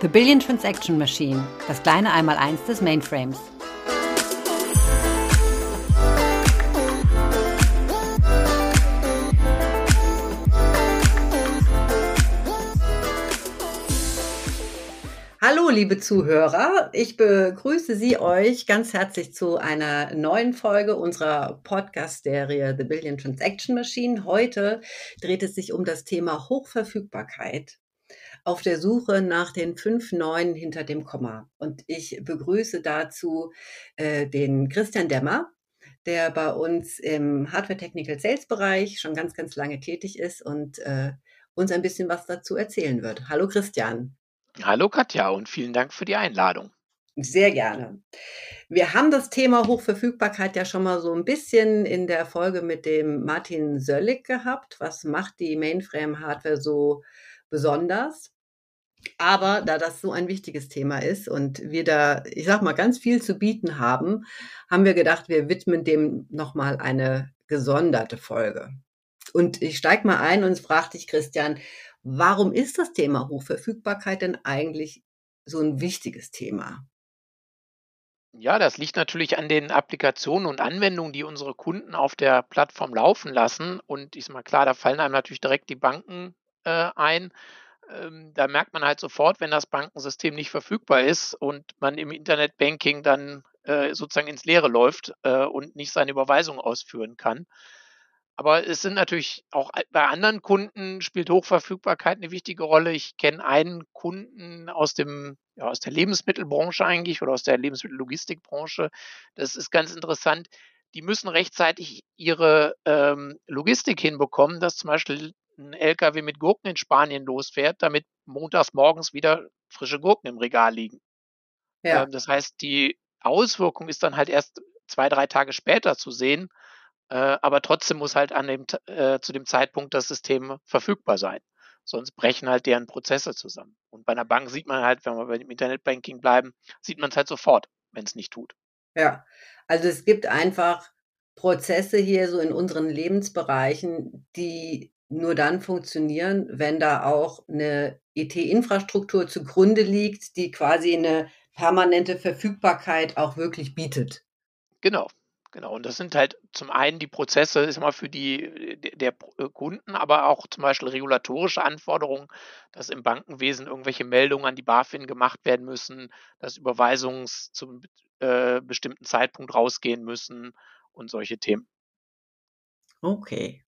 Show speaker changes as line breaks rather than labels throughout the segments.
The Billion Transaction Machine, das kleine Einmaleins des Mainframes. Hallo, liebe Zuhörer. Ich begrüße Sie euch ganz herzlich zu einer neuen Folge unserer Podcast-Serie The Billion Transaction Machine. Heute dreht es sich um das Thema Hochverfügbarkeit auf der Suche nach den fünf Neuen hinter dem Komma. Und ich begrüße dazu äh, den Christian Demmer, der bei uns im Hardware Technical Sales Bereich schon ganz, ganz lange tätig ist und äh, uns ein bisschen was dazu erzählen wird. Hallo Christian.
Hallo Katja und vielen Dank für die Einladung.
Sehr gerne. Wir haben das Thema Hochverfügbarkeit ja schon mal so ein bisschen in der Folge mit dem Martin Söllig gehabt. Was macht die Mainframe-Hardware so besonders? Aber da das so ein wichtiges Thema ist und wir da, ich sag mal, ganz viel zu bieten haben, haben wir gedacht, wir widmen dem nochmal eine gesonderte Folge. Und ich steige mal ein und frage dich, Christian, Warum ist das Thema Hochverfügbarkeit denn eigentlich so ein wichtiges Thema?
Ja, das liegt natürlich an den Applikationen und Anwendungen, die unsere Kunden auf der Plattform laufen lassen. Und ist mal klar, da fallen einem natürlich direkt die Banken äh, ein. Ähm, da merkt man halt sofort, wenn das Bankensystem nicht verfügbar ist und man im Internetbanking dann äh, sozusagen ins Leere läuft äh, und nicht seine Überweisung ausführen kann. Aber es sind natürlich auch bei anderen Kunden spielt Hochverfügbarkeit eine wichtige Rolle. Ich kenne einen Kunden aus dem ja, aus der Lebensmittelbranche eigentlich oder aus der Lebensmittellogistikbranche. Das ist ganz interessant. Die müssen rechtzeitig ihre ähm, Logistik hinbekommen, dass zum Beispiel ein LKW mit Gurken in Spanien losfährt, damit montags morgens wieder frische Gurken im Regal liegen. Ja. Ähm, das heißt, die Auswirkung ist dann halt erst zwei, drei Tage später zu sehen. Äh, aber trotzdem muss halt an dem, äh, zu dem Zeitpunkt das System verfügbar sein. Sonst brechen halt deren Prozesse zusammen. Und bei einer Bank sieht man halt, wenn wir bei dem Internetbanking bleiben, sieht man es halt sofort, wenn es nicht tut.
Ja, also es gibt einfach Prozesse hier so in unseren Lebensbereichen, die nur dann funktionieren, wenn da auch eine IT-Infrastruktur zugrunde liegt, die quasi eine permanente Verfügbarkeit auch wirklich bietet.
Genau, Genau, und das sind halt zum einen die Prozesse, ist immer für die der äh, Kunden, aber auch zum Beispiel regulatorische Anforderungen, dass im Bankenwesen irgendwelche Meldungen an die BaFin gemacht werden müssen, dass Überweisungen zum äh, bestimmten Zeitpunkt rausgehen müssen und solche Themen.
Okay.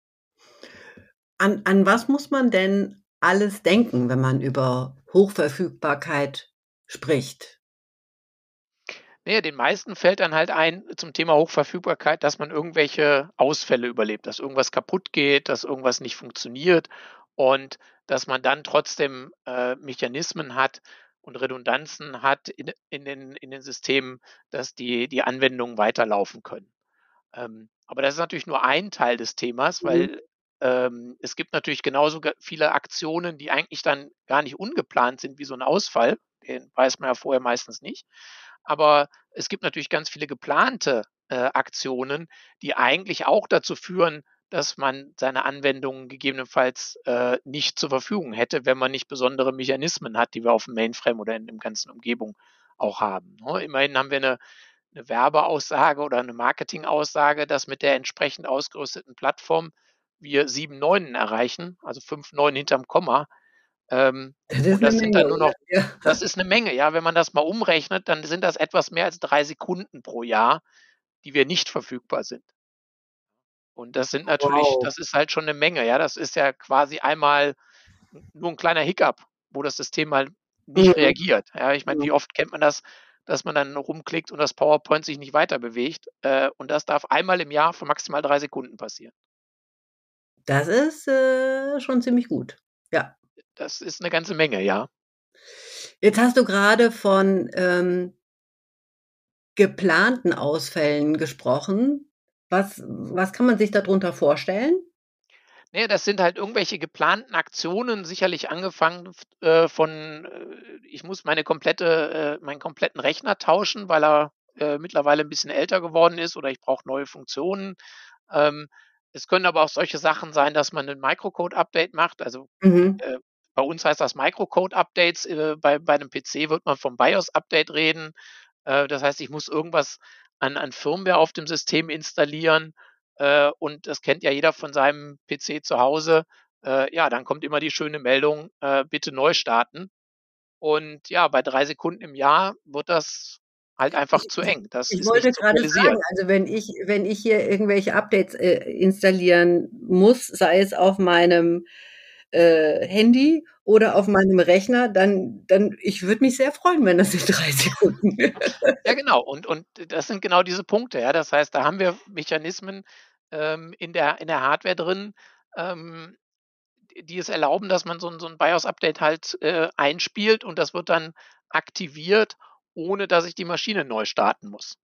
An, an was muss man denn alles denken, wenn man über Hochverfügbarkeit spricht?
Naja, den meisten fällt dann halt ein zum Thema Hochverfügbarkeit, dass man irgendwelche Ausfälle überlebt, dass irgendwas kaputt geht, dass irgendwas nicht funktioniert und dass man dann trotzdem äh, Mechanismen hat und Redundanzen hat in, in, den, in den Systemen, dass die, die Anwendungen weiterlaufen können. Ähm, aber das ist natürlich nur ein Teil des Themas, mhm. Ähm, es gibt natürlich genauso viele Aktionen, die eigentlich dann gar nicht ungeplant sind wie so ein Ausfall. Den weiß man ja vorher meistens nicht. Aber es gibt natürlich ganz viele geplante äh, Aktionen, die eigentlich auch dazu führen, dass man seine Anwendungen gegebenenfalls äh, nicht zur Verfügung hätte, wenn man nicht besondere Mechanismen hat, die wir auf dem Mainframe oder in der ganzen Umgebung auch haben. Ne? Immerhin haben wir eine, eine Werbeaussage oder eine Marketingaussage, dass mit der entsprechend ausgerüsteten Plattform wir sieben Neunen erreichen, also fünf Neunen hinterm Komma. Ähm, das und das sind Menge, dann nur noch, ja. das ist eine Menge, ja. Wenn man das mal umrechnet, dann sind das etwas mehr als drei Sekunden pro Jahr, die wir nicht verfügbar sind. Und das sind natürlich, wow. das ist halt schon eine Menge, ja. Das ist ja quasi einmal nur ein kleiner Hiccup, wo das System mal nicht mhm. reagiert. Ja, ich meine, wie oft kennt man das, dass man dann rumklickt und das PowerPoint sich nicht weiter bewegt. Äh, und das darf einmal im Jahr für maximal drei Sekunden passieren.
Das ist äh, schon ziemlich gut. Ja.
Das ist eine ganze Menge, ja.
Jetzt hast du gerade von ähm, geplanten Ausfällen gesprochen. Was, was kann man sich darunter vorstellen?
Nee, das sind halt irgendwelche geplanten Aktionen, sicherlich angefangen äh, von, äh, ich muss meine komplette, äh, meinen kompletten Rechner tauschen, weil er äh, mittlerweile ein bisschen älter geworden ist oder ich brauche neue Funktionen. Ähm, es können aber auch solche Sachen sein, dass man ein Microcode-Update macht. Also mhm. Äh, bei uns heißt das Microcode-Updates. Äh, bei, bei einem PC wird man vom BIOS-Update reden. Äh, das heißt, ich muss irgendwas an, an Firmware auf dem System installieren. Äh, und das kennt ja jeder von seinem PC zu Hause. Äh, ja, dann kommt immer die schöne Meldung, äh, bitte neu starten. Und ja, bei drei Sekunden im Jahr wird das halt einfach zu eng. Das
ich wollte gerade fragen, also wenn ich wenn ich hier irgendwelche Updates, äh, installieren muss, sei es auf meinem, äh, Handy oder auf meinem Rechner, dann dann ich würde mich sehr freuen, wenn das in 3 Sekunden
Ja, genau. Und und das sind genau diese Punkte, ja. Das heißt, da haben wir Mechanismen, ähm, in der in der Hardware drin, ähm, die es erlauben, dass man so 'n so 'n BIOS-Update halt, äh, einspielt und das wird dann aktiviert, ohne dass ich die Maschine neu starten muss.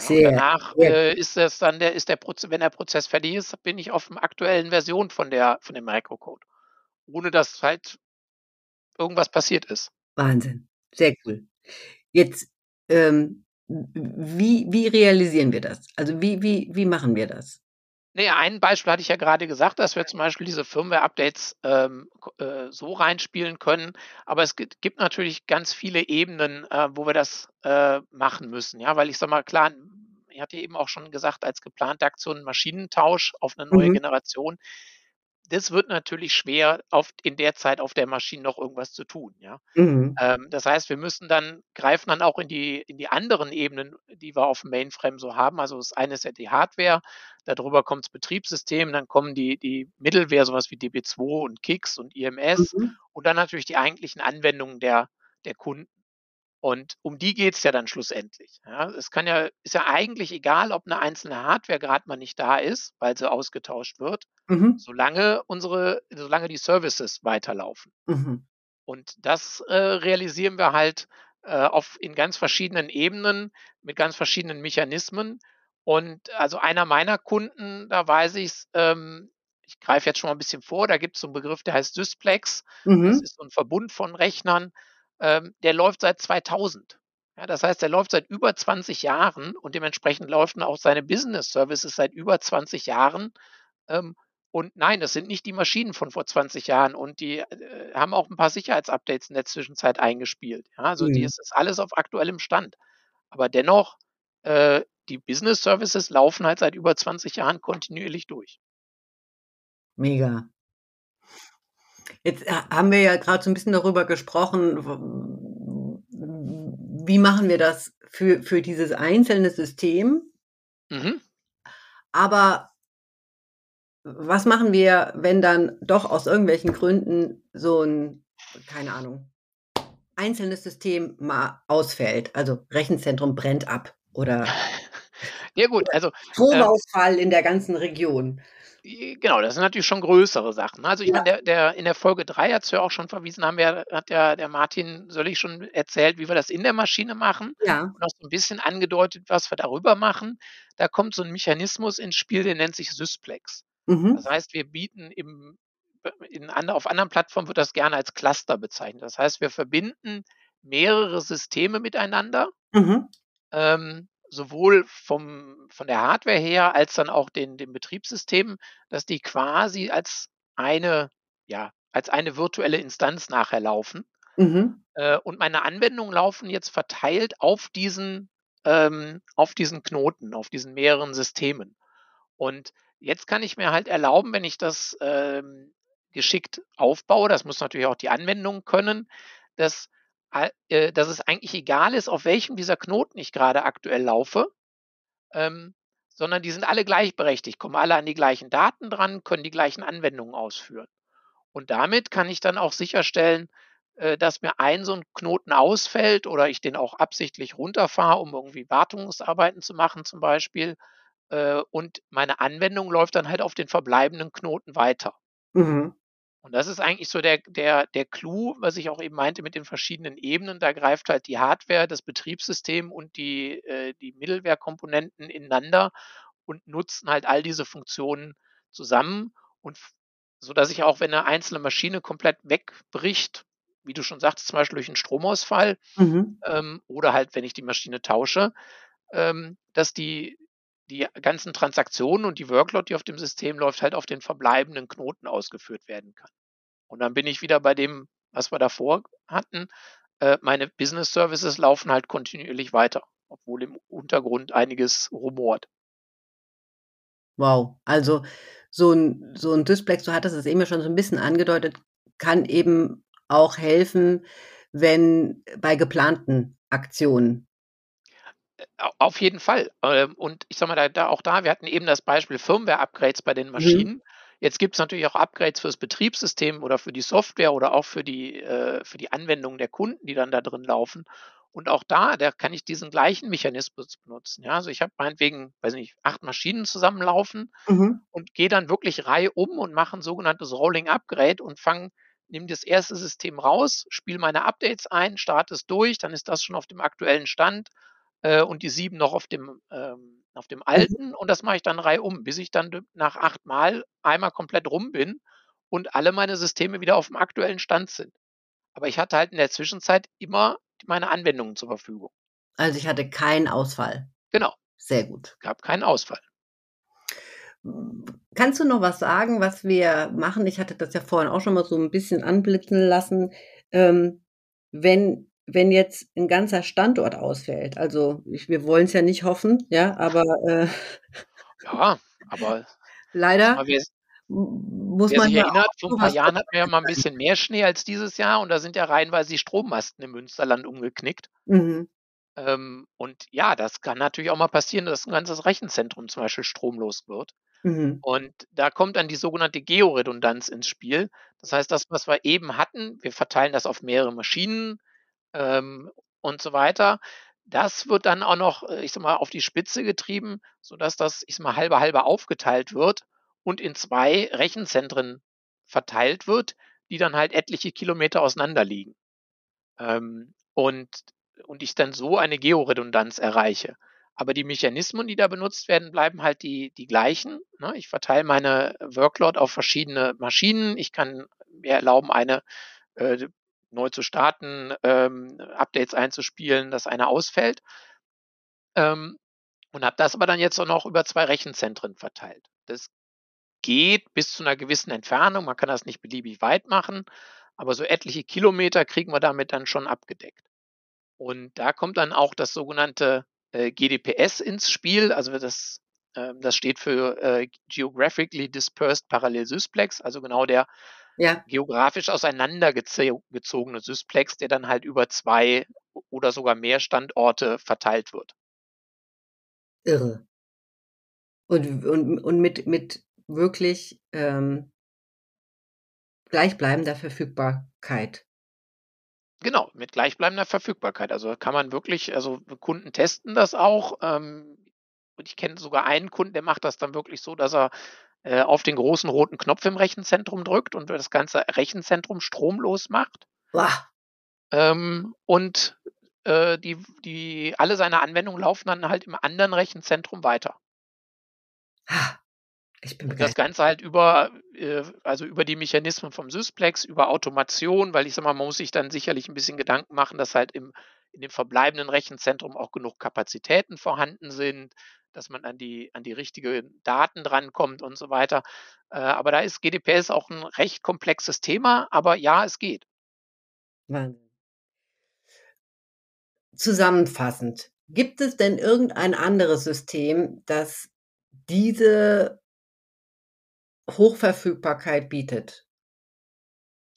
Ja, und danach, äh, ist das dann der ist der Proze wenn der Prozess fertig ist, bin ich auf'm aktuellen Version von der von dem Microcode, ohne dass halt irgendwas passiert ist.
Wahnsinn, sehr cool. Jetzt, ähm, wie wie realisieren wir das? Also, wie wie wie machen wir das?
Ja, ein Beispiel hatte ich ja grade gesagt, dass wir zum Beispiel diese Firmware-Updates, ähm, äh, so reinspielen können. Aber es gibt gibt natürlich ganz viele Ebenen, äh, wo wir das, äh, machen müssen, ja? Weil ich sage mal, klar, ich hatte eben auch schon gesagt, als geplante Aktion Maschinentausch auf 'ne neue
Mhm.
Generation. Das wird natürlich schwer, auf in der Zeit auf der Maschine noch irgendwas zu tun, ja?
Mhm.
Ähm, das heißt, wir müssen dann greifen dann auch in die in die anderen Ebenen, die wir auf'm Mainframe so haben. Also, das eine ist ja die Hardware, da drüber kommt das Betriebssystem, dann kommen die die Middleware, so was wie DB2 und KIX und IMS
Mhm.
und dann natürlich die eigentlichen Anwendungen der der Kunden. Und um die geht's ja dann schlussendlich, ja? Es kann ja ist ja eigentlich egal, ob 'ne einzelne Hardware grad mal nicht da ist, weil sie ausgetauscht wird,
Mhm.
solange unsere solange die Services weiterlaufen.
Mhm.
Und das, äh, realisieren wir halt, äh, auf in ganz verschiedenen Ebenen mit ganz verschiedenen Mechanismen. Und also, einer meiner Kunden, da weiß ich's, ähm ich greife jetzt schon mal 'n bisschen vor, da gibt's so 'n Begriff, der heißt Sysplex. Das
Mhm.
ist so 'n Verbund von Rechnern, ähm, der läuft seit 2000. Ja, das heißt, der läuft seit über 20 Jahren und dementsprechend laufen auch seine Business Services seit über 20 Jahren. Ähm, und nein, das sind nicht die Maschinen von vor 20 Jahren und die, äh, haben auch 'n paar Sicherheitsupdates in der Zwischenzeit eingespielt, ja? Also, die
Mhm.
es ist alles auf aktuellem Stand. Aber dennoch, äh, die Business Services laufen halt seit über 20 Jahren kontinuierlich durch.
Mega. Jetzt ha haben wir ja grad so 'n bisschen darüber gesprochen, wie machen wir das für für dieses einzelne System?
Mhm.
Aber was machen wir, wenn dann doch aus irgendwelchen Gründen so 'n, keine Ahnung, einzelnes System mal ausfällt? Also, Rechenzentrum brennt ab oder
Ja gut, also,
oder
ähm
Stromausfall in der ganzen Region.
Äh, genau, das sind natürlich schon größere Sachen. Also, ich
Ja.
meine, der der in der Folge 3 hat's ja auch schon verwiesen, haben wir hat ja der Martin Söllig schon erzählt, wie wir das in der Maschine machen
Ja.
und auch so 'n bisschen angedeutet, was wir darüber machen. Da kommt so 'n Mechanismus ins Spiel, der nennt sich Sysplex. Das
Mhm.
heißt, wir bieten im in auf anderen Plattformen wird das gerne als Cluster bezeichnet. Das heißt, wir verbinden mehrere Systeme miteinander,
Mhm.
ähm, sowohl vom von der Hardware her als dann auch den den Betriebssystemen, dass die quasi als eine ja, als eine virtuelle Instanz nachher laufen.
Mhm.
Äh, und meine Anwendungen laufen jetzt verteilt auf diesen ähm, auf diesen Knoten, auf diesen mehreren Systemen. Und jetzt kann ich mir halt erlauben, wenn ich das, ähm, geschickt aufbaue, das muss natürlich auch die Anwendung können, dass äh, dass es eigentlich egal ist, auf welchem dieser Knoten ich grade aktuell laufe, ähm, sondern die sind alle gleichberechtigt, kommen alle an die gleichen Daten dran, können die gleichen Anwendungen ausführen. Und damit kann ich dann auch sicherstellen, äh, dass mir ein so 'n Knoten ausfällt oder ich den auch absichtlich runterfahre, um irgendwie Wartungsarbeiten zu machen zum Beispiel, äh, und meine Anwendung läuft dann halt auf den verbleibenden Knoten weiter.
Mhm.
Und das ist eigentlich so der der der Clou, was ich auch eben meinte mit den verschiedenen Ebenen. Da greift halt die Hardware, das Betriebssystem und die äh, die Middleware-Komponenten ineinander und nutzen halt all diese Funktionen zusammen und f sodass ich auch, wenn 'ne einzelne Maschine komplett wegbricht, wie du schon sagtest, zum Beispiel durch 'n Stromausfall,
Mhm.
ähm, oder halt, wenn ich die Maschine tausche, ähm, dass die die ganzen Transaktionen und die Workload, die auf dem System läuft, halt auf den verbleibenden Knoten ausgeführt werden kann. Und dann bin ich wieder bei dem, was wir davor hatten. Äh, meine Business Services laufen halt kontinuierlich weiter, obwohl im Untergrund einiges rumort.
Wow, also so ein so 'n Dysplex, du hattest es eben ja schon so ein bisschen angedeutet, kann eben auch helfen, wenn bei geplanten Aktionen.
Äh, auf jeden Fall. Ähm, und ich sage mal, da, da auch da, wir hatten eben das Beispiel Firmware-Upgrades bei den mhm. Maschinen. Mhm. Jetzt gibt es natürlich auch Upgrades fürs Betriebssystem oder für die Software oder auch für die, äh, für die Anwendungen der Kunden, die dann da drin laufen. Und auch da, da kann ich diesen gleichen Mechanismus benutzen. Ja, also ich habe meinetwegen, weiß nicht, acht Maschinen zusammenlaufen mhm. und gehe dann wirklich Reihe um und mache ein sogenanntes Rolling Upgrade und fange, nehme das erste System raus, spiele meine Updates ein, starte es durch, dann ist das schon auf dem aktuellen Stand äh, und die sieben noch auf dem, ähm, auf dem alten und das mache ich dann Reihe um, bis ich dann nach acht Mal einmal komplett rum bin und alle meine Systeme wieder auf dem aktuellen Stand sind. Aber ich hatte halt in der Zwischenzeit immer meine Anwendungen zur Verfügung.
Also ich hatte keinen Ausfall.
Genau.
Sehr gut.
Gab keinen Ausfall.
Kannst du noch was sagen, was wir machen? Ich hatte das ja vorhin auch schon mal so ein bisschen anblitzen lassen. Ähm, wenn, wenn jetzt ein ganzer Standort ausfällt, also ich, wir wollen es ja nicht hoffen, ja, aber äh,
ja, aber
leider.
Aber wir, muss Wer man sich ja erinnert, vor ein paar Jahren hatten wir ja mal ein bisschen mehr Schnee als dieses Jahr und da sind ja reihenweise die Strommasten im Münsterland umgeknickt. Mhm. Ähm, und ja, das kann natürlich auch mal passieren, dass ein ganzes Rechenzentrum zum Beispiel stromlos wird. Mhm. Und da kommt dann die sogenannte Georedundanz ins Spiel. Das heißt, das, was wir eben hatten, wir verteilen das auf mehrere Maschinen ähm, und so weiter. Das wird dann auch noch, äh, ich sag mal, auf die Spitze getrieben, sodass das, ich sag mal, halbe halbe aufgeteilt wird und in zwei Rechenzentren verteilt wird, die dann halt etliche Kilometer auseinander liegen. Ähm, und, und ich dann so eine Georedundanz erreiche. Aber die Mechanismen, die da benutzt werden, bleiben halt die, die gleichen. Ne? Ich verteile meine Workload auf verschiedene Maschinen. Ich kann mir erlauben, eine äh, neu zu starten, ähm, Updates einzuspielen, dass eine ausfällt. Ähm, und habe das aber dann jetzt auch noch über zwei Rechenzentren verteilt. Das geht bis zu einer gewissen Entfernung. Man kann das nicht beliebig weit machen, aber so etliche Kilometer kriegen wir damit dann schon abgedeckt. Und da kommt dann auch das sogenannte äh, GDPS ins Spiel. Also das, äh, das steht für äh, Geographically Dispersed Parallel Sysplex, also genau der ja. geografisch auseinandergezogene Sysplex, der dann halt über zwei oder sogar mehr Standorte verteilt wird.
Irre. Und, und, und mit, mit wirklich ähm, gleichbleibender Verfügbarkeit.
Genau, mit gleichbleibender Verfügbarkeit. Also kann man wirklich, also Kunden testen das auch. Ähm, und ich kenne sogar einen Kunden, der macht das dann wirklich so, dass er äh, auf den großen roten Knopf im Rechenzentrum drückt und das ganze Rechenzentrum stromlos macht. Ähm, und äh, die, die, alle seine Anwendungen laufen dann halt im anderen Rechenzentrum weiter. Ich bin das Ganze halt über, äh, also über die Mechanismen vom Sysplex, über Automation, weil ich sag mal, man muss sich dann sicherlich ein bisschen Gedanken machen, dass halt im, in dem verbleibenden Rechenzentrum auch genug Kapazitäten vorhanden sind, dass man an die, an die richtigen Daten drankommt und so weiter. Äh, aber da ist GDPS auch ein recht komplexes Thema, aber ja, es geht.
Wahnsinn. Zusammenfassend, gibt es denn irgendein anderes System, das diese Hochverfügbarkeit bietet?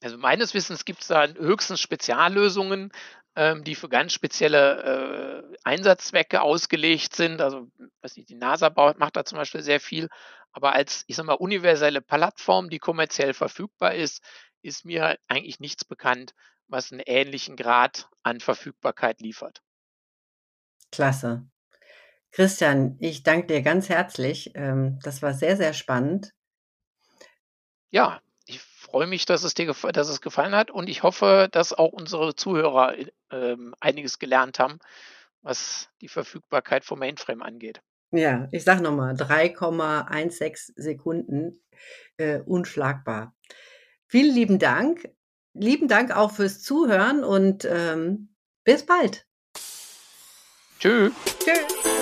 Also meines Wissens gibt es da höchstens Speziallösungen, ähm, die für ganz spezielle äh, Einsatzzwecke ausgelegt sind. Also was nicht, die NASA baut, macht da zum Beispiel sehr viel. Aber als, ich sag mal, universelle Plattform, die kommerziell verfügbar ist, ist mir eigentlich nichts bekannt, was einen ähnlichen Grad an Verfügbarkeit liefert.
Klasse. Christian, ich danke dir ganz herzlich. Ähm, das war sehr, sehr spannend.
Ja, freue mich, dass es dir dass es gefallen hat und ich hoffe, dass auch unsere Zuhörer ähm, einiges gelernt haben, was die Verfügbarkeit vom Mainframe angeht.
Ja, ich sage nochmal, 3,16 Sekunden, äh, unschlagbar. Vielen lieben Dank. Lieben Dank auch fürs Zuhören und ähm, bis bald.
Tschüss. Tschüss.